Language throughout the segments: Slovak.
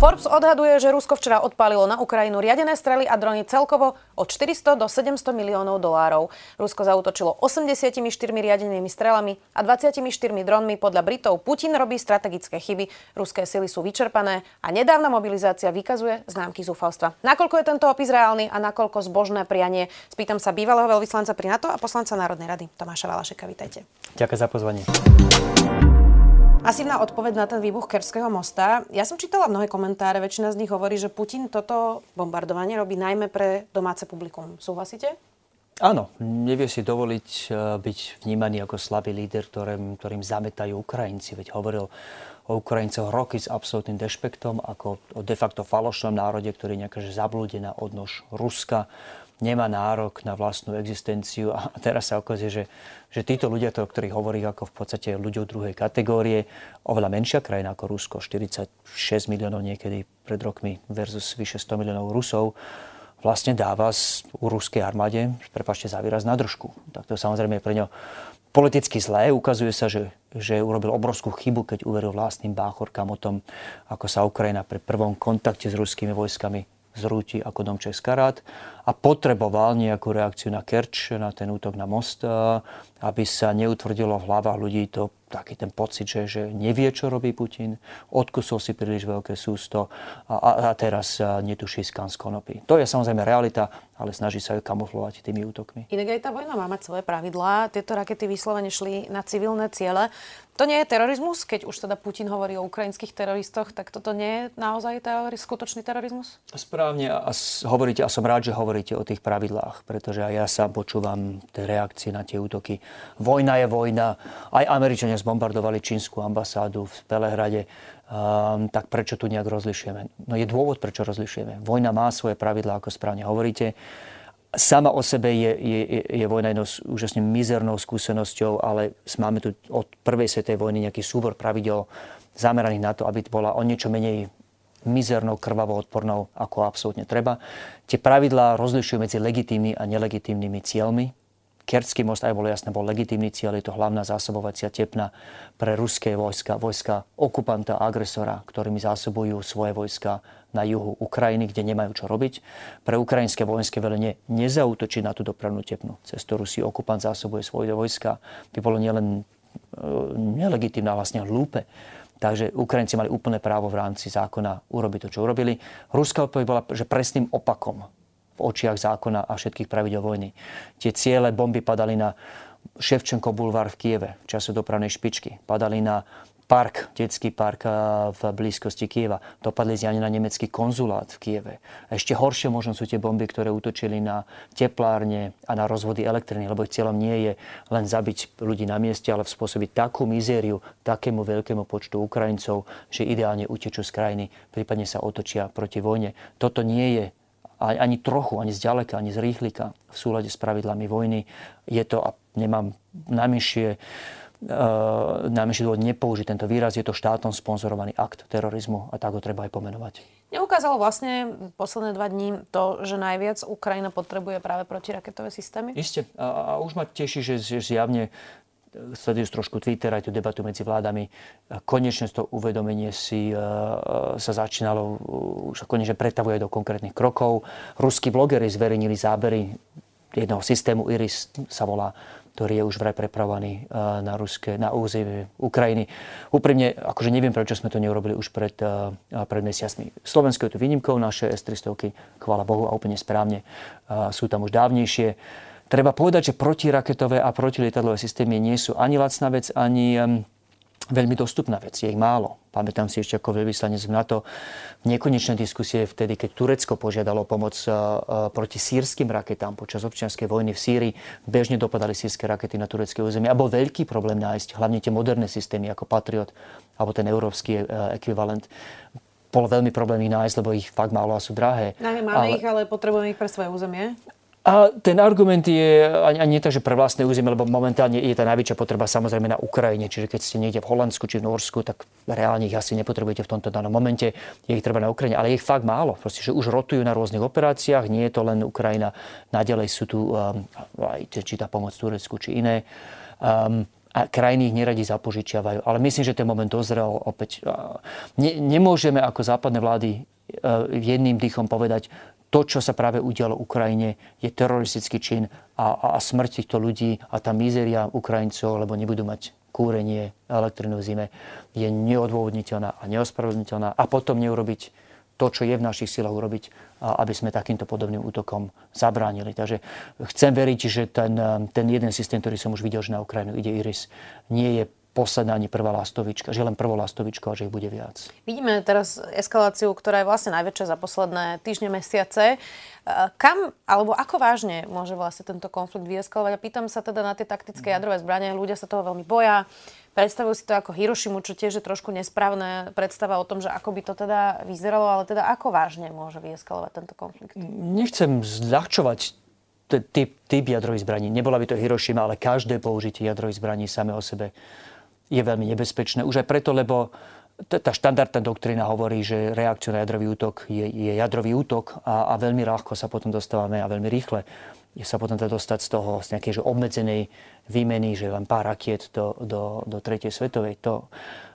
Forbes odhaduje, že Rusko včera odpálilo na Ukrajinu riadené strely a drony celkovo od 400 do 700 miliónov dolárov. Rusko zautočilo 84 riadenými strelami a 24 dronmi. Podľa Britov Putin robí strategické chyby, ruské sily sú vyčerpané a nedávna mobilizácia vykazuje známky zúfalstva. Nakoľko je tento opis reálny a nakoľko zbožné prianie? Spýtam sa bývalého veľvyslanca pri NATO a poslanca Národnej rady Tomáša Valašeka. Vítajte. Ďakujem za pozvanie. Masívna odpoveď na ten výbuch Kerského mosta. Ja som čítala mnohé komentáre, väčšina z nich hovorí, že Putin toto bombardovanie robí najmä pre domáce publikum. Súhlasíte? Áno, nevie si dovoliť e, byť vnímaný ako slabý líder, ktorým, ktorým zametajú Ukrajinci. Veď hovoril o Ukrajincoch roky s absolútnym dešpektom, ako o de facto falošnom národe, ktorý je nejaká zablúdená odnož Ruska nemá nárok na vlastnú existenciu a teraz sa ukazuje, že, že títo ľudia, o ktorých hovorí ako v podstate ľuďov druhej kategórie, oveľa menšia krajina ako Rusko, 46 miliónov niekedy pred rokmi versus vyše 100 miliónov Rusov, vlastne dáva u ruskej armáde, prepašte za výraz, na držku. Tak to samozrejme je pre ňo politicky zlé. Ukazuje sa, že, že urobil obrovskú chybu, keď uveril vlastným báchorkám o tom, ako sa Ukrajina pri prvom kontakte s ruskými vojskami zrúti ako dom Českarát a potreboval nejakú reakciu na Kerč, na ten útok na most, aby sa neutvrdilo v hlavách ľudí to taký ten pocit, že, že nevie, čo robí Putin, odkusol si príliš veľké sústo a, a, teraz netuší skan z konopy. To je samozrejme realita, ale snaží sa ju kamuflovať tými útokmi. Inak aj tá vojna má mať svoje pravidlá. Tieto rakety vyslovene šli na civilné ciele. To nie je terorizmus, keď už teda Putin hovorí o ukrajinských teroristoch, tak toto nie je naozaj teroriz, skutočný terorizmus? Správne a hovoríte, a som rád, že hovoríte o tých pravidlách, pretože aj ja sa počúvam tie reakcie na tie útoky. Vojna je vojna. Aj Američania zbombardovali čínsku ambasádu v Pelehrade. Um, tak prečo tu nejak rozlišujeme? No je dôvod, prečo rozlišujeme. Vojna má svoje pravidlá, ako správne hovoríte sama o sebe je, je, je vojna jednou úžasne mizernou skúsenosťou, ale máme tu od prvej svetej vojny nejaký súbor pravidel zameraných na to, aby bola o niečo menej mizernou, krvavou, odpornou, ako absolútne treba. Tie pravidlá rozlišujú medzi legitímnymi a nelegitímnymi cieľmi. Kerský most, aj bolo jasné, bol legitímny cieľ, je to hlavná zásobovacia tepna pre ruské vojska, vojska okupanta, agresora, ktorými zásobujú svoje vojska na juhu Ukrajiny, kde nemajú čo robiť. Pre ukrajinské vojenské velenie nezautočí na tú dopravnú tepnu, cez ktorú si okupant zásobuje svoje vojska. By bolo nielen e, nelegitímne, vlastne hlúpe. Takže Ukrajinci mali úplné právo v rámci zákona urobiť to, čo urobili. Ruská odpoveď bola, že presným opakom v očiach zákona a všetkých pravidel vojny. Tie ciele bomby padali na Ševčenko bulvár v Kieve v čase dopravnej špičky. Padali na park, detský park v blízkosti Kieva. Dopadli zjavne na nemecký konzulát v Kieve. Ešte horšie možno sú tie bomby, ktoré útočili na teplárne a na rozvody elektriny, lebo ich cieľom nie je len zabiť ľudí na mieste, ale spôsobiť takú mizériu takému veľkému počtu Ukrajincov, že ideálne utečú z krajiny, prípadne sa otočia proti vojne. Toto nie je ani trochu, ani zďaleka, ani z rýchlika v súlade s pravidlami vojny. Je to, a nemám najmenšie, najmenší dôvod nepoužiť tento výraz, je to štátom sponzorovaný akt terorizmu a tak ho treba aj pomenovať. Neukázalo vlastne posledné dva dní to, že najviac Ukrajina potrebuje práve protiraketové systémy? Isté. A, a už ma teší, že, že zjavne sleduješ trošku Twitter, aj tú debatu medzi vládami. Konečne to uvedomenie si e, sa začínalo, už konečne pretavuje do konkrétnych krokov. Ruskí blogery zverejnili zábery jedného systému IRIS, sa volá, ktorý je už vraj prepravovaný e, na, ruské, na územie Ukrajiny. Úprimne, akože neviem, prečo sme to neurobili už pred, e, pred mesiacmi. Slovensko je tu výnimkou, naše S-300, chvála Bohu a úplne správne, sú tam už dávnejšie. Treba povedať, že protiraketové a protilietadlové systémy nie sú ani lacná vec, ani veľmi dostupná vec. Je ich málo. Pamätám si ešte ako veľvyslanec v NATO nekonečné diskusie vtedy, keď Turecko požiadalo pomoc uh, uh, proti sírským raketám počas občianskej vojny v Sýrii. Bežne dopadali sírske rakety na turecké územie. A bol veľký problém nájsť hlavne tie moderné systémy ako Patriot alebo ten európsky uh, ekvivalent bolo veľmi problém ich nájsť, lebo ich fakt málo a sú drahé. máme ale... ich, ale potrebujeme ich pre svoje územie. A ten argument je ani, ani nie tak, že pre vlastné územie, lebo momentálne je tá najväčšia potreba samozrejme na Ukrajine. Čiže keď ste niekde v Holandsku či v Norsku, tak reálne ich asi nepotrebujete v tomto danom momente. Je ich treba na Ukrajine, ale je ich fakt málo. Proste, že už rotujú na rôznych operáciách. Nie je to len Ukrajina. Naďalej sú tu um, aj či tá pomoc Turecku, či iné. Um, a krajiny ich neradi zapožičiavajú. Ale myslím, že ten moment dozrel opäť. Ne, nemôžeme ako západné vlády uh, jedným dýchom povedať, to, čo sa práve udialo Ukrajine, je teroristický čin a, a smrť týchto ľudí a tá mizéria Ukrajincov, lebo nebudú mať kúrenie, elektrinu v zime, je neodôvodniteľná a neospravedlniteľná a potom neurobiť to, čo je v našich silách urobiť, aby sme takýmto podobným útokom zabránili. Takže chcem veriť, že ten, ten jeden systém, ktorý som už videl, že na Ukrajinu ide Iris, nie je posledná ani prvá lastovička, že len prvá lastovička a že ich bude viac. Vidíme teraz eskaláciu, ktorá je vlastne najväčšia za posledné týždne, mesiace. E, kam alebo ako vážne môže vlastne tento konflikt vyeskalovať? A pýtam sa teda na tie taktické jadrové zbranie. Ľudia sa toho veľmi boja. Predstavujú si to ako Hirošimu, čo tiež je trošku nesprávne predstava o tom, že ako by to teda vyzeralo, ale teda ako vážne môže vyeskalovať tento konflikt? Nechcem zľahčovať typ, typ jadrových zbraní. Nebola by to Hirošima, ale každé použitie jadrových zbraní same o sebe je veľmi nebezpečné. Už aj preto, lebo tá štandardná doktrína hovorí, že reakcia na jadrový útok je, je jadrový útok a, a veľmi ľahko sa potom dostávame a veľmi rýchle sa potom teda dostať z toho z nejakej že obmedzenej výmeny, že len pár rakiet do, do, do tretej svetovej. To,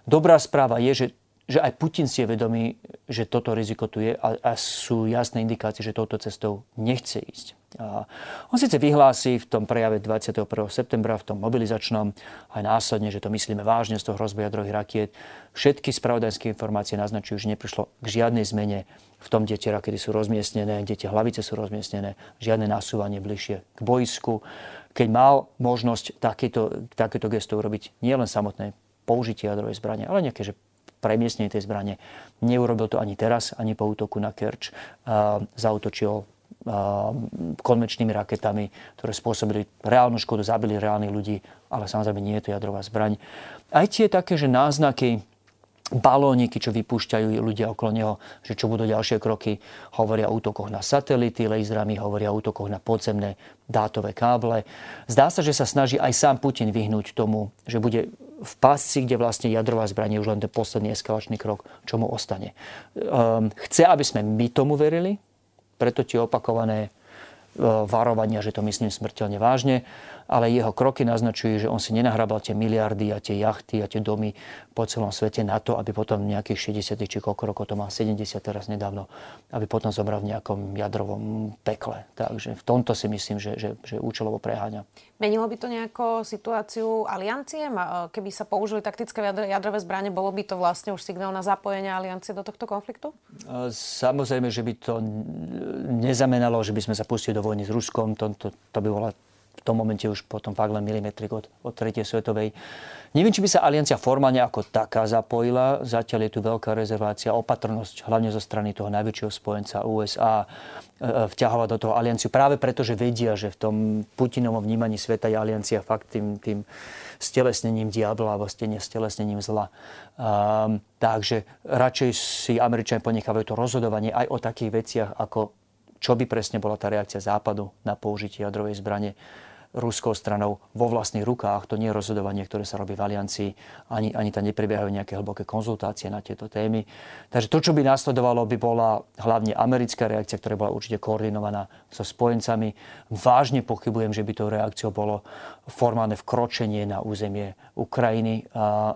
dobrá správa je, že že aj Putin si je vedomý, že toto riziko tu je a, a sú jasné indikácie, že touto cestou nechce ísť. A on síce vyhlási v tom prejave 21. septembra, v tom mobilizačnom, aj následne, že to myslíme vážne z toho hrozby jadrových rakiet. Všetky spravodajské informácie naznačujú, že neprišlo k žiadnej zmene v tom, kde tie rakety sú rozmiestnené, kde tie hlavice sú rozmiestnené, žiadne nasúvanie bližšie k boisku. Keď mal možnosť takéto, takéto gesto urobiť nielen samotné použitie jadrovej zbrane, ale nejaké že premiestnenie tej zbrane. Neurobil to ani teraz, ani po útoku na Kerč. Zautočil konvenčnými raketami, ktoré spôsobili reálnu škodu, zabili reálnych ľudí, ale samozrejme nie je to jadrová zbraň. Aj tie také, že náznaky balóniky, čo vypúšťajú ľudia okolo neho, že čo budú ďalšie kroky. Hovoria o útokoch na satelity, laserami, hovoria o útokoch na podzemné dátové káble. Zdá sa, že sa snaží aj sám Putin vyhnúť tomu, že bude v pásci, kde vlastne jadrová zbranie je už len ten posledný eskalačný krok, čo mu ostane. Um, chce, aby sme my tomu verili, preto tie opakované uh, varovania, že to myslím smrteľne vážne ale jeho kroky naznačujú, že on si nenahrabal tie miliardy a tie jachty a tie domy po celom svete na to, aby potom nejakých 60 či koľko rokov to má 70 teraz nedávno, aby potom zomrel v nejakom jadrovom pekle. Takže v tomto si myslím, že, že, že účelovo preháňa. Menilo by to nejako situáciu aliancie? Keby sa použili taktické jadrové zbranie, bolo by to vlastne už signál na zapojenie aliancie do tohto konfliktu? Samozrejme, že by to neznamenalo, že by sme sa pustili do vojny s Ruskom. To, to, to by bola v tom momente už potom fakt len milimetrik od, od tretej svetovej. Neviem, či by sa aliancia formálne ako taká zapojila. Zatiaľ je tu veľká rezervácia, opatrnosť, hlavne zo strany toho najväčšieho spojenca USA e, e, vťahovať do toho alianciu práve preto, že vedia, že v tom Putinovom vnímaní sveta je aliancia fakt tým, tým stelesnením diabla alebo stelesnením zla. Um, takže radšej si Američania ponechávajú to rozhodovanie aj o takých veciach, ako čo by presne bola tá reakcia Západu na použitie jadrovej zbrane ruskou stranou vo vlastných rukách. To nie je rozhodovanie, ktoré sa robí v aliancii, ani, ani tam neprebiehajú nejaké hlboké konzultácie na tieto témy. Takže to, čo by následovalo, by bola hlavne americká reakcia, ktorá bola určite koordinovaná so spojencami. Vážne pochybujem, že by tou reakciou bolo formálne vkročenie na územie Ukrajiny,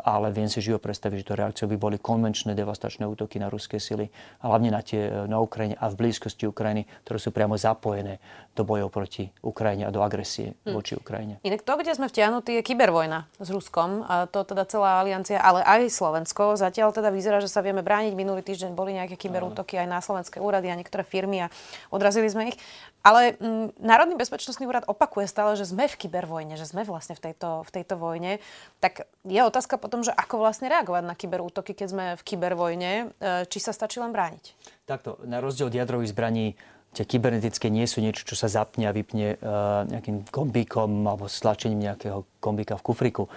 ale viem si živo predstaviť, že to reakciou by boli konvenčné devastačné útoky na ruské sily, hlavne na tie na Ukrajine a v blízkosti Ukrajiny, ktoré sú priamo zapojené do bojov proti Ukrajine a do agresie hm. voči Ukrajine. Inak to, kde sme vtiahnutí, je kybervojna s Ruskom. A to teda celá aliancia, ale aj Slovensko. Zatiaľ teda vyzerá, že sa vieme brániť. Minulý týždeň boli nejaké kyberútoky aj na slovenské úrady a niektoré firmy a odrazili sme ich. Ale m, mm, Národný bezpečnostný úrad opakuje stále, že sme v kybervojne, že sme vlastne v tejto, v tejto vojne. Tak je otázka potom, že ako vlastne reagovať na kyberútoky, keď sme v kybervojne, e, či sa stačí len brániť? Takto, na rozdiel od jadrových zbraní, tie kybernetické nie sú niečo, čo sa zapne a vypne uh, nejakým kombíkom alebo stlačením nejakého kombíka v kufriku.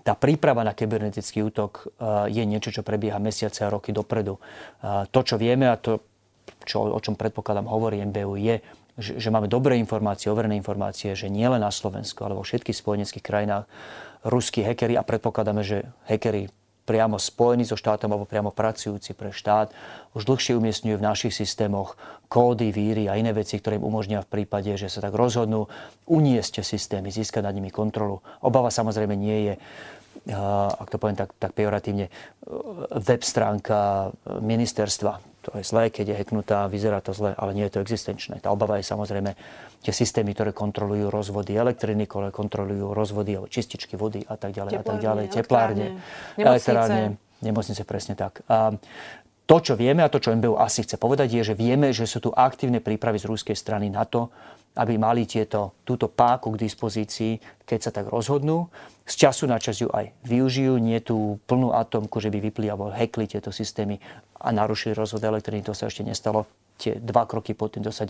Tá príprava na kybernetický útok uh, je niečo, čo prebieha mesiace a roky dopredu. Uh, to, čo vieme, a to čo, o čom predpokladám hovorí MBU, je, že, že máme dobré informácie, overené informácie, že nielen na Slovensku, ale vo všetkých spojeneckých krajinách ruskí hekery a predpokladáme, že hekery priamo spojení so štátom alebo priamo pracujúci pre štát už dlhšie umiestňujú v našich systémoch kódy, víry a iné veci, ktoré im umožnia v prípade, že sa tak rozhodnú uniesť systémy, získať nad nimi kontrolu. Obava samozrejme nie je ak to poviem tak, tak pejoratívne, web stránka ministerstva. To je zlé, keď je hacknutá, vyzerá to zle, ale nie je to existenčné. Tá obava je samozrejme tie systémy, ktoré kontrolujú rozvody elektriny, ktoré kontrolujú rozvody čističky vody a tak ďalej teplárne, a tak ďalej. Teplárne, elektrárne, nemocnice, presne tak. A to, čo vieme a to, čo MBU asi chce povedať, je, že vieme, že sú tu aktívne prípravy z ruskej strany na to, aby mali tieto, túto páku k dispozícii, keď sa tak rozhodnú. Z času na čas ju aj využijú, nie tú plnú atomku, že by vypli alebo hekli tieto systémy a narušili rozvod elektriny. To sa ešte nestalo. Tie dva kroky pod tým to sa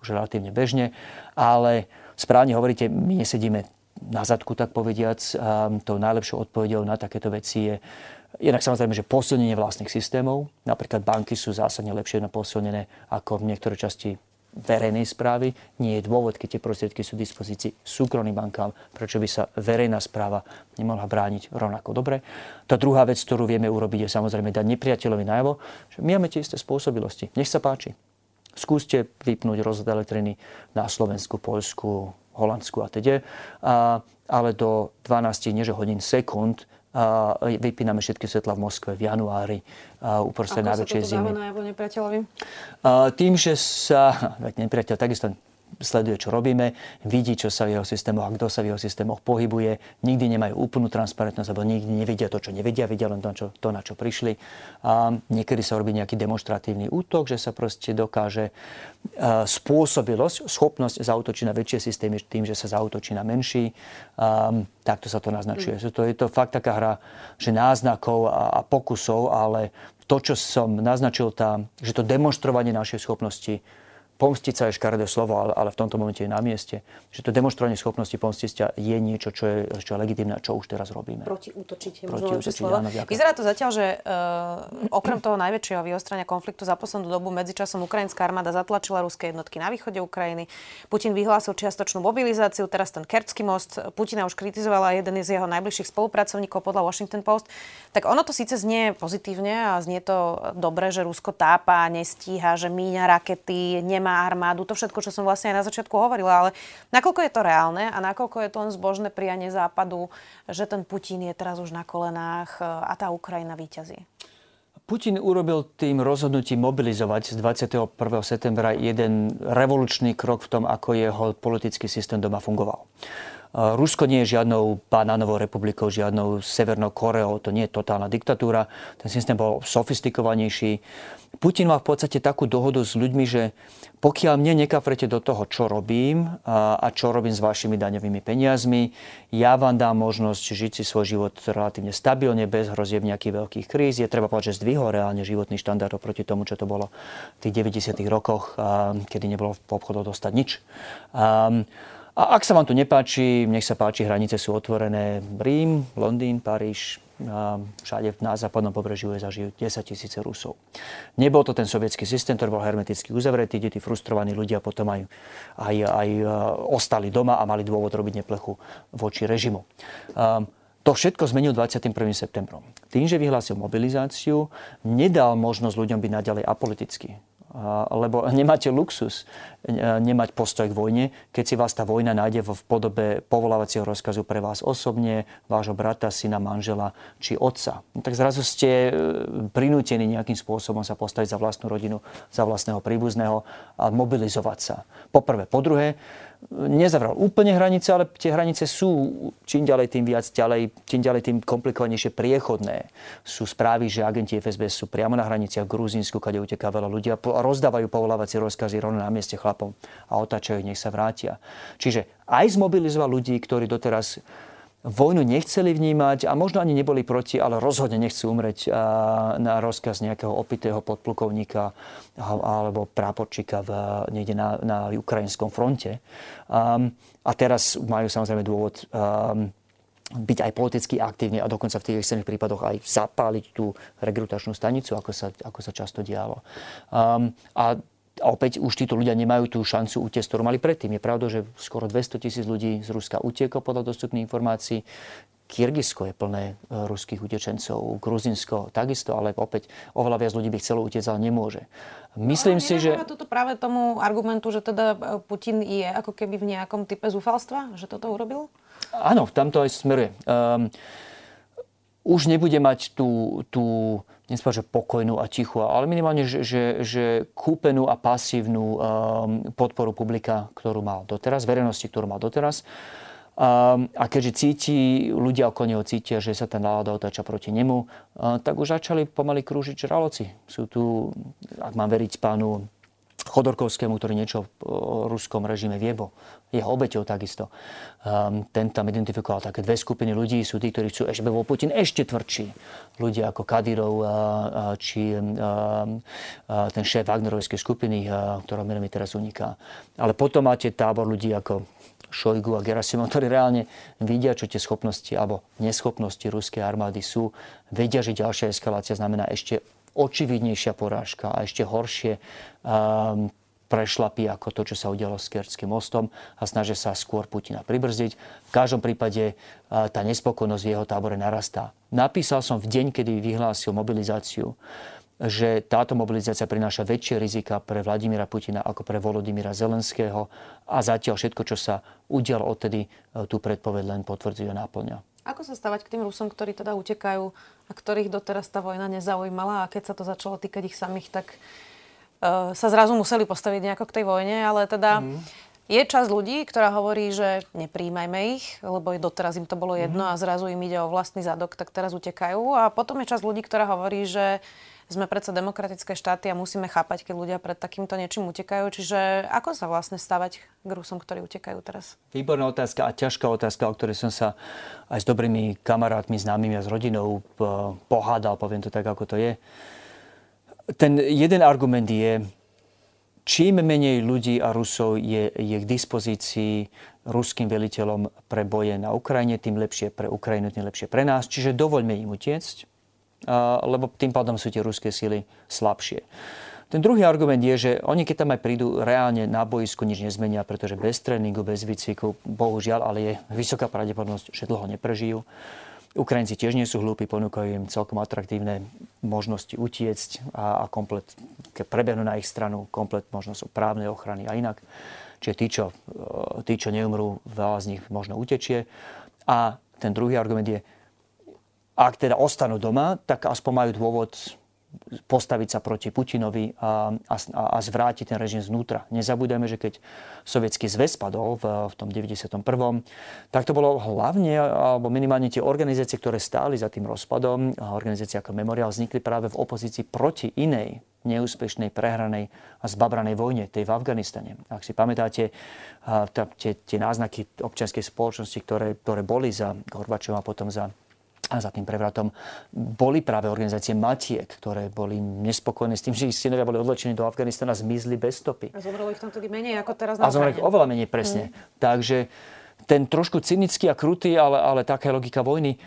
už relatívne bežne. Ale správne hovoríte, my nesedíme na zadku, tak povediac. tou najlepšou odpovedou na takéto veci je Jednak samozrejme, že posilnenie vlastných systémov. Napríklad banky sú zásadne lepšie na posilnené ako v niektorej časti verejnej správy. Nie je dôvod, keď tie prostriedky sú v dispozícii súkromným bankám, prečo by sa verejná správa nemohla brániť rovnako dobre. Tá druhá vec, ktorú vieme urobiť, je samozrejme dať nepriateľovi najavo, že my máme tie isté spôsobilosti. Nech sa páči. Skúste vypnúť rozhod elektriny na Slovensku, Poľsku, Holandsku a teda. Ale do 12, než hodín sekúnd vypíname všetky svetla v Moskve v januári uprostred najväčšej zimy. Ako sa nepriateľovi? Tým, že sa, nepriateľ takisto sleduje, čo robíme, vidí, čo sa v jeho systémoch a kto sa v jeho systémoch pohybuje. Nikdy nemajú úplnú transparentnosť, alebo nikdy nevedia to, čo nevedia, vedia len to, čo, to na čo prišli. A niekedy sa robí nejaký demonstratívny útok, že sa proste dokáže spôsobilosť, schopnosť zautočiť na väčšie systémy tým, že sa zautočí na menší. Um, takto sa to naznačuje. Mm. To je to fakt taká hra, že náznakov a, a pokusov, ale to, čo som naznačil tam, že to demonstrovanie našej schopnosti pomstiť sa je škaredé slovo, ale, ale v tomto momente je na mieste. Že to demonstrovanie schopnosti pomstiť sa je niečo, čo je, čo je legitimné a čo už teraz robíme. Proti útočite, Proti útočiť, áno, Vyzerá to zatiaľ, že uh, okrem toho najväčšieho vyostrania konfliktu za poslednú dobu medzičasom ukrajinská armáda zatlačila ruské jednotky na východe Ukrajiny. Putin vyhlásil čiastočnú mobilizáciu, teraz ten Kerčský most. Putina už kritizovala jeden z jeho najbližších spolupracovníkov podľa Washington Post. Tak ono to síce znie pozitívne a znie to dobre, že Rusko tápa, nestíha, že míňa rakety, nemá nemá armádu, to všetko, čo som vlastne aj na začiatku hovorila, ale nakoľko je to reálne a nakoľko je to len zbožné prianie západu, že ten Putin je teraz už na kolenách e, a tá Ukrajina výťazí? Putin urobil tým rozhodnutím mobilizovať z 21. septembra jeden revolučný krok v tom, ako jeho politický systém doma fungoval. Rusko nie je žiadnou banánovou republikou, žiadnou Severnou Koreou, to nie je totálna diktatúra. Ten systém bol sofistikovanejší. Putin má v podstate takú dohodu s ľuďmi, že pokiaľ mne nekafrete do toho, čo robím a čo robím s vašimi daňovými peniazmi, ja vám dám možnosť žiť si svoj život relatívne stabilne, bez hrozieb nejakých veľkých kríz. Je treba povedať, že zdvihol reálne životný štandard oproti tomu, čo to bolo v tých 90. rokoch, kedy nebolo v obchodoch dostať nič. A ak sa vám to nepáči, nech sa páči, hranice sú otvorené. Rím, Londýn, Paríž, všade na západnom pobreží USA žijú 10 tisíce Rusov. Nebol to ten sovietský systém, ktorý bol hermeticky uzavretý, kde tí frustrovaní ľudia potom aj, aj, aj e, ostali doma a mali dôvod robiť neplechu voči režimu. To všetko zmenil 21. septembrom. Tým, že vyhlásil mobilizáciu, nedal možnosť ľuďom byť naďalej apolitickí lebo nemáte luxus e, nemať postoj k vojne, keď si vás tá vojna nájde v podobe povolávacieho rozkazu pre vás osobne, vášho brata, syna, manžela či otca. No tak zrazu ste e, prinútení nejakým spôsobom sa postaviť za vlastnú rodinu, za vlastného príbuzného a mobilizovať sa. Po prvé. Po druhé, nezavral úplne hranice, ale tie hranice sú čím ďalej tým viac ďalej, čím ďalej tým komplikovanejšie priechodné. Sú správy, že agenti FSB sú priamo na hraniciach v Gruzínsku, kde uteká veľa ľudí a rozdávajú povolávacie rozkazy rovno na mieste chlapom a otáčajú nech sa vrátia. Čiže aj zmobilizoval ľudí, ktorí doteraz vojnu nechceli vnímať a možno ani neboli proti, ale rozhodne nechcú umrieť na rozkaz nejakého opitého podplukovníka alebo práporčíka v, niekde na, na ukrajinskom fronte. A teraz majú samozrejme dôvod byť aj politicky aktívny a dokonca v tých extrémnych prípadoch aj zapáliť tú rekrutačnú stanicu, ako sa, ako sa často dialo. Um, a a opäť už títo ľudia nemajú tú šancu utiecť, ktorú mali predtým. Je pravda, že skoro 200 tisíc ľudí z Ruska utieklo podľa dostupných informácií. Kyrgyzsko je plné e, ruských utečencov, Gruzinsko takisto, ale opäť oveľa viac ľudí by chcelo utiecť, ale nemôže. Myslím no, si, že... toto práve tomu argumentu, že teda e, Putin je ako keby v nejakom type zúfalstva, že toto urobil? Áno, tam to aj smeruje. Um, už nebude mať tú, tú nespôr, že pokojnú a tichú, ale minimálne, že, že, že kúpenú a pasívnu um, podporu publika, ktorú mal doteraz, verejnosti, ktorú mal doteraz. Um, a keďže cíti, ľudia okolo neho cítia, že sa tá nálada otáča proti nemu, uh, tak už začali pomaly krúžiť žraloci. Sú tu, ak mám veriť pánu Chodorkovskému, ktorý niečo o ruskom režime viebo. Jeho obeťou takisto. Um, ten tam identifikoval také dve skupiny ľudí. Sú tí, ktorí chcú, ešte bol Putin ešte tvrdší. Ľudia ako Kadyrov a, a, či a, a, ten šéf Wagnerovskej skupiny, a, ktorá mi teraz uniká. Ale potom máte tábor ľudí ako Šojgu a Gerasimov, ktorí reálne vidia, čo tie schopnosti alebo neschopnosti ruskej armády sú. Vedia, že ďalšia eskalácia znamená ešte očividnejšia porážka a ešte horšie um, prešlapy ako to, čo sa udialo s Kerským mostom a snažia sa skôr Putina pribrzdiť. V každom prípade uh, tá nespokojnosť v jeho tábore narastá. Napísal som v deň, kedy vyhlásil mobilizáciu, že táto mobilizácia prináša väčšie rizika pre Vladimíra Putina ako pre Volodymyra Zelenského a zatiaľ všetko, čo sa udialo odtedy, uh, tú predpoveď len potvrdzuje a náplňa. Ako sa stavať k tým Rusom, ktorí teda utekajú a ktorých doteraz tá vojna nezaujímala a keď sa to začalo týkať ich samých, tak uh, sa zrazu museli postaviť nejako k tej vojne, ale teda mm. je časť ľudí, ktorá hovorí, že nepríjmajme ich, lebo doteraz im to bolo jedno mm. a zrazu im ide o vlastný zadok, tak teraz utekajú. A potom je časť ľudí, ktorá hovorí, že sme predsa demokratické štáty a musíme chápať, keď ľudia pred takýmto niečím utekajú. Čiže ako sa vlastne stavať k Rusom, ktorí utekajú teraz? Výborná otázka a ťažká otázka, o ktorej som sa aj s dobrými kamarátmi, známymi a s rodinou pohádal, poviem to tak, ako to je. Ten jeden argument je, čím menej ľudí a Rusov je, je k dispozícii ruským veliteľom pre boje na Ukrajine, tým lepšie pre Ukrajinu, tým lepšie pre nás. Čiže dovoľme im utiecť lebo tým pádom sú tie ruské síly slabšie. Ten druhý argument je, že oni keď tam aj prídu, reálne na boisku nič nezmenia, pretože bez tréningu, bez výcviku, bohužiaľ, ale je vysoká pravdepodobnosť, že dlho neprežijú. Ukrajinci tiež nie sú hlúpi, ponúkajú im celkom atraktívne možnosti utiecť a, a komplet, keď prebehnú na ich stranu, komplet možnosť právnej ochrany a inak. Čiže tí, čo, tí, čo neumrú, veľa z nich možno utečie. A ten druhý argument je, ak teda ostanú doma, tak aspoň majú dôvod postaviť sa proti Putinovi a, a, a zvrátiť ten režim znútra. Nezabúdajme, že keď sovietský zväz padol v, v tom 91. tak to bolo hlavne, alebo minimálne tie organizácie, ktoré stáli za tým rozpadom, organizácie ako Memorial, vznikli práve v opozícii proti inej neúspešnej, prehranej a zbabranej vojne, tej v Afganistane. Ak si pamätáte, tie, náznaky občianskej spoločnosti, ktoré, ktoré boli za Gorbačova a potom za a za tým prevratom boli práve organizácie matiek, ktoré boli nespokojné s tým, že ich synovia boli odlečení do Afganistana zmizli bez stopy. A zomrelo ich tam tedy menej ako teraz na A zomrelo ich oveľa menej, presne. Mm. Takže ten trošku cynický a krutý, ale, ale taká logika vojny,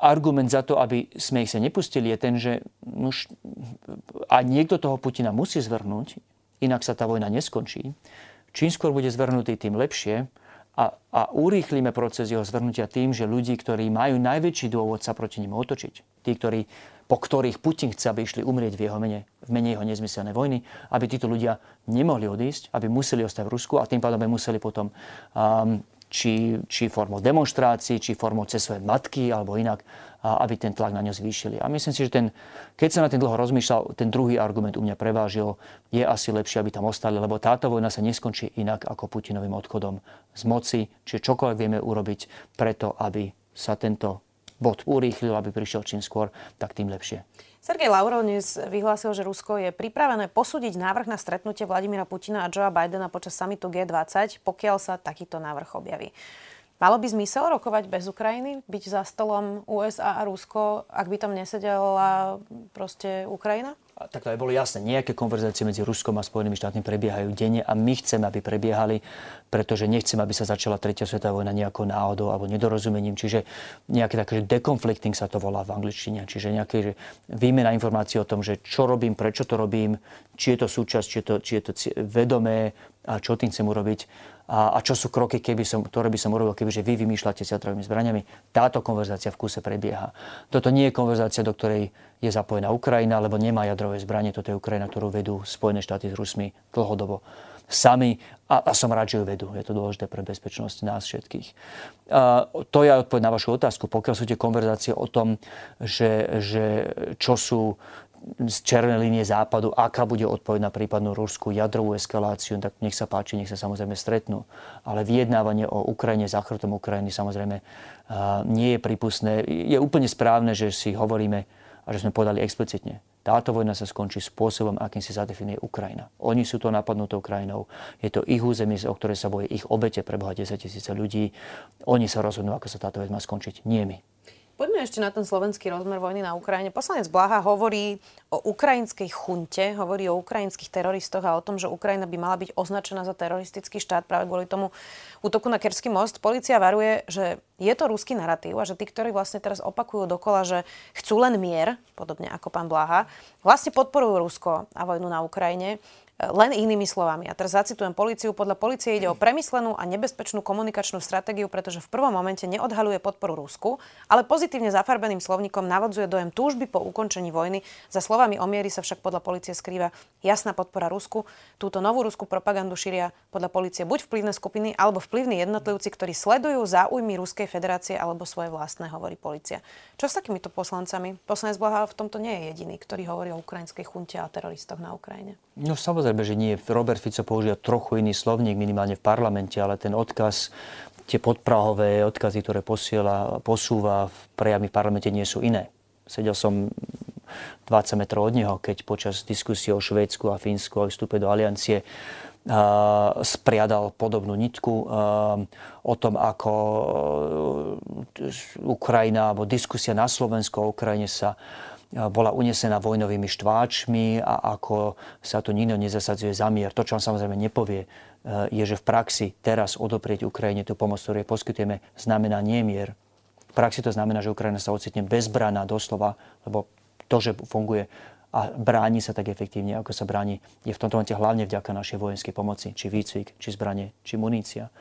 argument za to, aby sme ich sa nepustili, je ten, že už, a niekto toho Putina musí zvrhnúť, inak sa tá vojna neskončí. Čím skôr bude zvrhnutý, tým lepšie a, a urýchlíme proces jeho zvrhnutia tým, že ľudí, ktorí majú najväčší dôvod sa proti nim otočiť, tí, ktorí, po ktorých Putin chce, aby išli umrieť v jeho mene, v mene jeho nezmyselnej vojny, aby títo ľudia nemohli odísť, aby museli ostať v Rusku a tým pádom by museli potom um, či, či formou demonstrácií, či formou cez svoje matky alebo inak, aby ten tlak na ňo zvýšili. A myslím si, že ten, keď sa na ten dlho rozmýšľal, ten druhý argument u mňa prevážil, je asi lepšie, aby tam ostali, lebo táto vojna sa neskončí inak ako Putinovým odchodom z moci, čiže čokoľvek vieme urobiť preto, aby sa tento bod urýchlil, aby prišiel čím skôr, tak tým lepšie. Sergej Lavrov dnes vyhlásil, že Rusko je pripravené posúdiť návrh na stretnutie Vladimíra Putina a Joea Bidena počas samitu G20, pokiaľ sa takýto návrh objaví. Malo by zmysel rokovať bez Ukrajiny, byť za stolom USA a Rusko, ak by tam nesedela proste Ukrajina? Tak to aj bolo jasné, nejaké konverzácie medzi Ruskom a Spojenými štátmi prebiehajú denne a my chceme, aby prebiehali, pretože nechceme, aby sa začala tretia svetová vojna nejakou náhodou alebo nedorozumením. Čiže nejaké také, že deconflicting sa to volá v angličtine. Čiže nejaké že výmena informácií o tom, že čo robím, prečo to robím, či je to súčasť, či je to, či je to vedomé a čo tým chcem urobiť a, a čo sú kroky, keby som, ktoré by som urobil, kebyže vy vymýšľate s jadrovými zbraniami. Táto konverzácia v kuse prebieha. Toto nie je konverzácia, do ktorej je zapojená Ukrajina, lebo nemá jadrové zbranie. Toto je Ukrajina, ktorú vedú Spojené štáty s Rusmi dlhodobo sami a, a som rád, že ju vedú. Je to dôležité pre bezpečnosť nás všetkých. A, to je odpoveď na vašu otázku. Pokiaľ sú tie konverzácie o tom, že, že čo sú z červenej línie západu, aká bude odpoveď na prípadnú ruskú jadrovú eskaláciu, tak nech sa páči, nech sa samozrejme stretnú. Ale vyjednávanie o Ukrajine, záchratom Ukrajiny samozrejme nie je prípustné. Je úplne správne, že si hovoríme a že sme povedali explicitne. Táto vojna sa skončí spôsobom, akým si zadefinuje Ukrajina. Oni sú to napadnutou krajinou. Je to ich územie, o ktoré sa boje ich obete pre Boha 10 tisíce ľudí. Oni sa rozhodnú, ako sa táto vec má skončiť. Nie my. Poďme ešte na ten slovenský rozmer vojny na Ukrajine. Poslanec Blaha hovorí o ukrajinskej chunte, hovorí o ukrajinských teroristoch a o tom, že Ukrajina by mala byť označená za teroristický štát práve kvôli tomu útoku na Kerský most. Polícia varuje, že je to ruský narratív a že tí, ktorí vlastne teraz opakujú dokola, že chcú len mier, podobne ako pán Blaha, vlastne podporujú Rusko a vojnu na Ukrajine. Len inými slovami. A teraz zacitujem policiu. Podľa policie ide o premyslenú a nebezpečnú komunikačnú stratégiu, pretože v prvom momente neodhaluje podporu Rusku, ale pozitívne zafarbeným slovníkom navodzuje dojem túžby po ukončení vojny. Za slovami o miery sa však podľa policie skrýva jasná podpora Rusku. Túto novú ruskú propagandu šíria podľa policie buď vplyvné skupiny alebo vplyvní jednotlivci, ktorí sledujú záujmy Ruskej federácie alebo svoje vlastné, hovorí policia. Čo s takýmito poslancami? Poslanec Blaha v tomto nie je jediný, ktorý hovorí o ukrajinskej chunte a teroristoch na Ukrajine. No samozrejme, že nie. Robert Fico používa trochu iný slovník, minimálne v parlamente, ale ten odkaz, tie podprahové odkazy, ktoré posiela, posúva v prejavy v parlamente, nie sú iné. Sedel som 20 metrov od neho, keď počas diskusie o Švédsku a Fínsku a vstupe do aliancie spriadal podobnú nitku o tom, ako e, Ukrajina alebo diskusia na Slovensku o Ukrajine sa bola unesená vojnovými štváčmi a ako sa to nikto nezasadzuje za mier. To, čo vám samozrejme nepovie, e, je, že v praxi teraz odoprieť Ukrajine tú pomoc, ktorú jej poskytujeme, znamená nie mier. V praxi to znamená, že Ukrajina sa ocitne bezbraná doslova, lebo to, že funguje a bráni sa tak efektívne, ako sa bráni, je v tomto momente hlavne vďaka našej vojenskej pomoci, či výcvik, či zbranie, či munícia.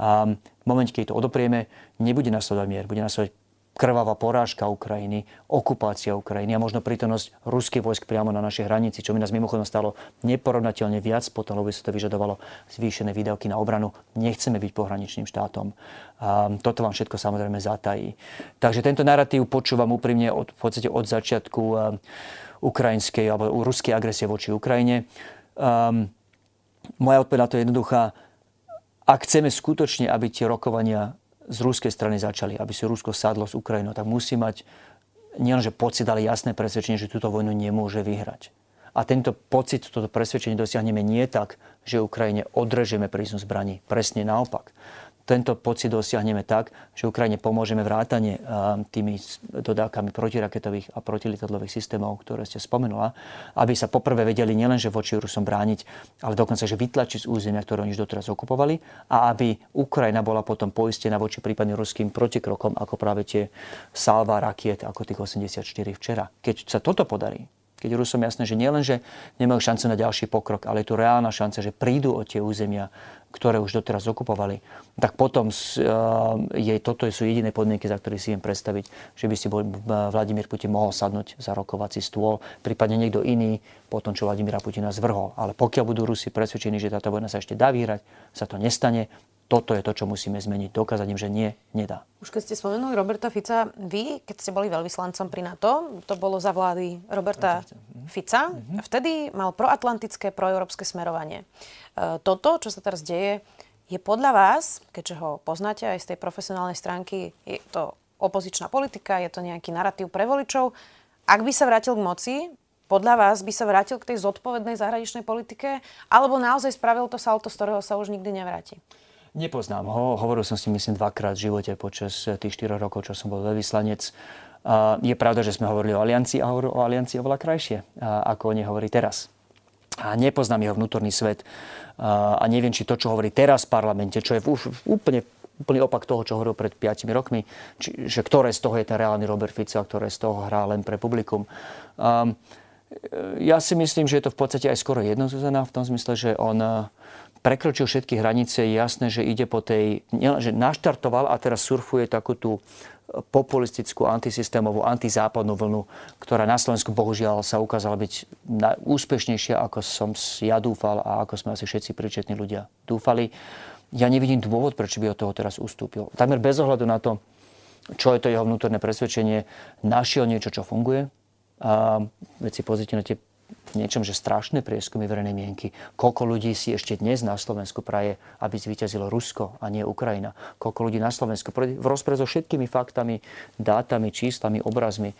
A v momente, keď to odoprieme, nebude nasledovať mier, bude nasledovať krvavá porážka Ukrajiny, okupácia Ukrajiny a možno prítomnosť ruských vojsk priamo na našej hranici, čo mi nás mimochodom stalo neporovnateľne viac potom, by sa to vyžadovalo zvýšené výdavky na obranu. Nechceme byť pohraničným štátom. A toto vám všetko samozrejme zatají. Takže tento narratív počúvam úprimne od, v podstate od začiatku ukrajinskej alebo ruskej agresie voči Ukrajine. Um, moja odpoveď na to je jednoduchá. Ak chceme skutočne, aby tie rokovania z ruskej strany začali, aby si Rusko sadlo s Ukrajinou, tak musí mať nielenže pocit, ale jasné presvedčenie, že túto vojnu nemôže vyhrať. A tento pocit, toto presvedčenie dosiahneme nie tak, že Ukrajine odrežeme prísnu zbraní. Presne naopak tento pocit dosiahneme tak, že Ukrajine pomôžeme vrátane tými dodávkami protiraketových a protilietadlových systémov, ktoré ste spomenula, aby sa poprvé vedeli nielenže voči Rusom brániť, ale dokonca, že vytlačiť z územia, ktoré oni doteraz okupovali a aby Ukrajina bola potom poistená voči prípadným ruským protikrokom, ako práve tie salva rakiet, ako tých 84 včera. Keď sa toto podarí, keď Rusom jasné, že nielenže nemajú šancu na ďalší pokrok, ale je tu reálna šanca, že prídu o tie územia, ktoré už doteraz okupovali, tak potom je, toto sú jediné podmienky, za ktoré si viem predstaviť, že by si bol, Vladimír Putin mohol sadnúť za rokovací stôl, prípadne niekto iný po tom, čo Vladimíra Putina zvrhol. Ale pokiaľ budú Rusi presvedčení, že táto vojna sa ešte dá vyhrať, sa to nestane, toto je to, čo musíme zmeniť. Dokázať im, že nie, nedá. Už keď ste spomenuli Roberta Fica, vy, keď ste boli veľvyslancom pri NATO, to bolo za vlády Roberta Fica, mm-hmm. vtedy mal proatlantické, proeurópske smerovanie. E, toto, čo sa teraz deje, je podľa vás, keďže ho poznáte aj z tej profesionálnej stránky, je to opozičná politika, je to nejaký narratív pre voličov. Ak by sa vrátil k moci, podľa vás by sa vrátil k tej zodpovednej zahraničnej politike, alebo naozaj spravil to salto, z ktorého sa už nikdy nevráti? Nepoznám ho. Hovoril som si myslím dvakrát v živote počas tých 4 rokov, čo som bol veľvyslanec. Je pravda, že sme hovorili o aliancii a o aliancii oveľa krajšie, ako o nej hovorí teraz. A nepoznám jeho vnútorný svet a neviem, či to, čo hovorí teraz v parlamente, čo je už úplne úplný opak toho, čo hovoril pred 5 rokmi, či, že ktoré z toho je ten reálny Robert Fico a ktoré z toho hrá len pre publikum. Um, ja si myslím, že je to v podstate aj skoro jedno Zuzana v tom zmysle, že on prekročil všetky hranice. Je jasné, že ide po tej, že naštartoval a teraz surfuje takú tú populistickú, antisystémovú, antizápadnú vlnu, ktorá na Slovensku bohužiaľ sa ukázala byť úspešnejšia, ako som ja dúfal a ako sme asi všetci príčetní ľudia dúfali. Ja nevidím dôvod, prečo by od toho teraz ustúpil. Takmer bez ohľadu na to, čo je to jeho vnútorné presvedčenie, našiel niečo, čo funguje. A veci pozrite na tie niečom, že strašné prieskumy verejnej mienky. Koľko ľudí si ešte dnes na Slovensku praje, aby zvíťazilo Rusko a nie Ukrajina. Koľko ľudí na Slovensku v rozpre so všetkými faktami, dátami, číslami, obrazmi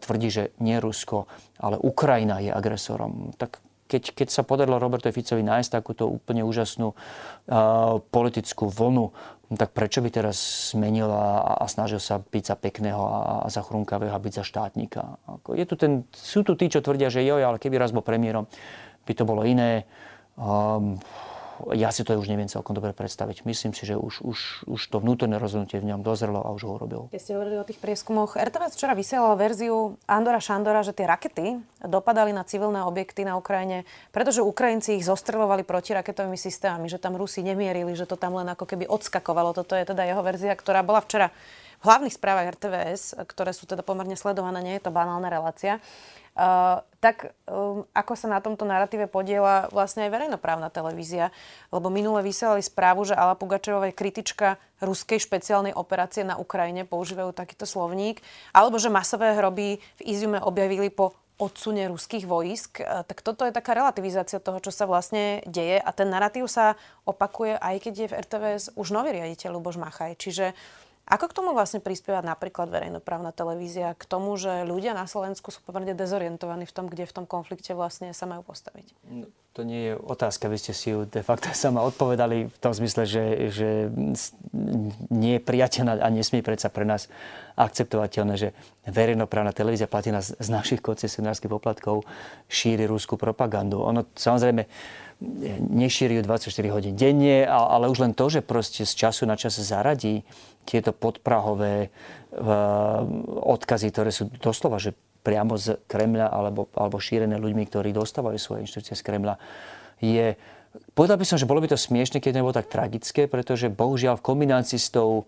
tvrdí, že nie Rusko, ale Ukrajina je agresorom. Tak keď, keď sa podarilo Robertovi Ficovi nájsť takúto úplne úžasnú uh, politickú vlnu, tak prečo by teraz zmenil a, a snažil sa byť za pekného a, a za chrunkavého a byť za štátnika? Ako je tu ten, sú tu tí, čo tvrdia, že joj, ale keby raz bol premiérom, by to bolo iné. Um, ja si to už neviem celkom dobre predstaviť. Myslím si, že už, už, už to vnútorné rozhodnutie v ňom dozrelo a už ho urobil. Keď ste hovorili o tých prieskumoch, RTVS včera vysielala verziu Andora Šandora, že tie rakety dopadali na civilné objekty na Ukrajine, pretože Ukrajinci ich zostrelovali protiraketovými systémami, že tam Rusi nemierili, že to tam len ako keby odskakovalo. Toto je teda jeho verzia, ktorá bola včera v hlavných správach RTVS, ktoré sú teda pomerne sledované, nie je to banálna relácia. Uh, tak um, ako sa na tomto narratíve podiela vlastne aj verejnoprávna televízia, lebo minule vysielali správu, že Ala Pugačevová je kritička ruskej špeciálnej operácie na Ukrajine, používajú takýto slovník, alebo že masové hroby v Iziume objavili po odsune ruských vojsk. Uh, tak toto je taká relativizácia toho, čo sa vlastne deje a ten narratív sa opakuje aj keď je v RTVS už nový riaditeľ Luboš Machaj. Čiže ako k tomu vlastne prispieva napríklad verejnoprávna televízia? K tomu, že ľudia na Slovensku sú pomerne dezorientovaní v tom, kde v tom konflikte vlastne sa majú postaviť? No, to nie je otázka, vy ste si ju de facto sama odpovedali v tom zmysle, že, že nie je priateľná a nesmie predsa pre nás akceptovateľné, že verejnoprávna televízia platí nás z našich koncesionárskych poplatkov šíri rúskú propagandu. Ono samozrejme nešíri ju 24 hodín denne, ale už len to, že proste z času na čas zaradí tieto podprahové eh, odkazy, ktoré sú doslova, že priamo z Kremľa alebo, alebo šírené ľuďmi, ktorí dostávajú svoje inštitúcie z Kremľa, je Povedal by som, že bolo by to smiešne, keď nebolo tak tragické, pretože bohužiaľ v kombinácii s tou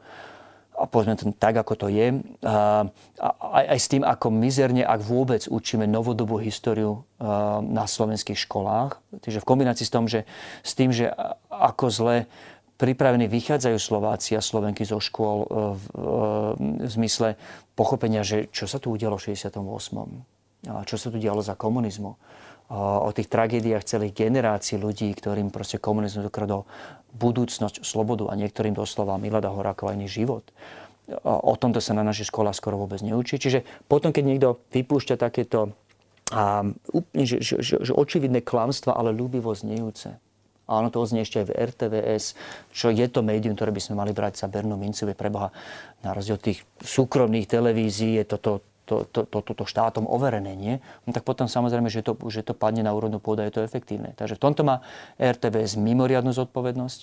a povedzme to tak, ako to je, a, a, aj s tým, ako mizerne, ak vôbec učíme novodobú históriu a, na slovenských školách. Takže v kombinácii s, tom, že, s tým, že ako zle pripravení vychádzajú Slováci a Slovenky zo škôl v, v, v zmysle pochopenia, že čo sa tu udialo v 68. A čo sa tu dialo za komunizmu o tých tragédiách celých generácií ľudí, ktorým proste komunizmus dokradol budúcnosť, slobodu a niektorým doslova Milada Horákova iný život. O tomto sa na našej škole skoro vôbec neučí. Čiže potom, keď niekto vypúšťa takéto a, že, že, že, že očividné klamstva, ale ľúbivo znejúce. A ono to znie ešte aj v RTVS, čo je to médium, ktoré by sme mali brať za Bernú mincu, preboha. Na rozdiel tých súkromných televízií je toto to, to, to, toto štátom overené, nie? No tak potom samozrejme, že to, že to padne na úrodnú pôdu je to efektívne. Takže v tomto má RTBS mimoriadnu zodpovednosť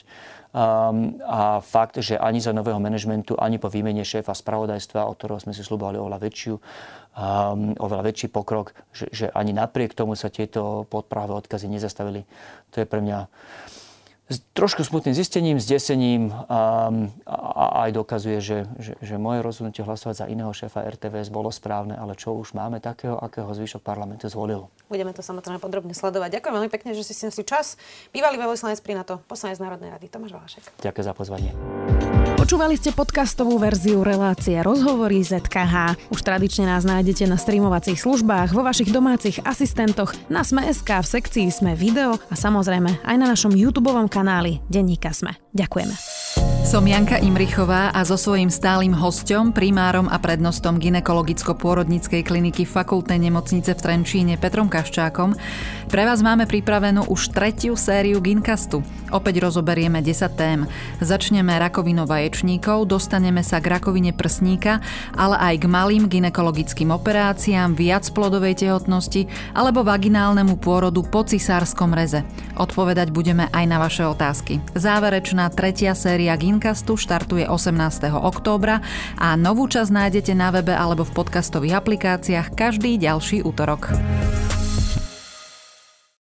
um, a fakt, že ani za nového manažmentu, ani po výmene šéfa spravodajstva, od ktorého sme si slúbovali oveľa väčšiu, um, oveľa väčší pokrok, že, že ani napriek tomu sa tieto podpráve odkazy nezastavili. To je pre mňa s trošku smutným zistením, zdesením a, a, aj dokazuje, že, že, že moje rozhodnutie hlasovať za iného šéfa RTVS bolo správne, ale čo už máme takého, akého zvyšok parlamentu zvolil. Budeme to samozrejme podrobne sledovať. Ďakujem veľmi pekne, že si si čas. Bývalý veľvyslanec pri NATO, poslanec Národnej rady Tomáš Valašek. Ďakujem za pozvanie. Počúvali ste podcastovú verziu relácie Rozhovory ZKH. Už tradične nás nájdete na streamovacích službách, vo vašich domácich asistentoch, na Sme.sk, v sekcii Sme video a samozrejme aj na našom YouTube kanáli Denníka Sme. Ďakujeme. Som Janka Imrichová a so svojím stálym hostom, primárom a prednostom ginekologicko-pôrodníckej kliniky fakultnej nemocnice v Trenčíne Petrom Kaščákom pre vás máme pripravenú už tretiu sériu Ginkastu. Opäť rozoberieme 10 tém. Začneme rakovinou vaječníkov, dostaneme sa k rakovine prsníka, ale aj k malým ginekologickým operáciám, viac plodovej tehotnosti alebo vaginálnemu pôrodu po cisárskom reze. Odpovedať budeme aj na vaše otázky. Záverečná tretia séria Ginkastu Podcastu štartuje 18. októbra a novú časť nájdete na webe alebo v podcastových aplikáciách každý ďalší útorok.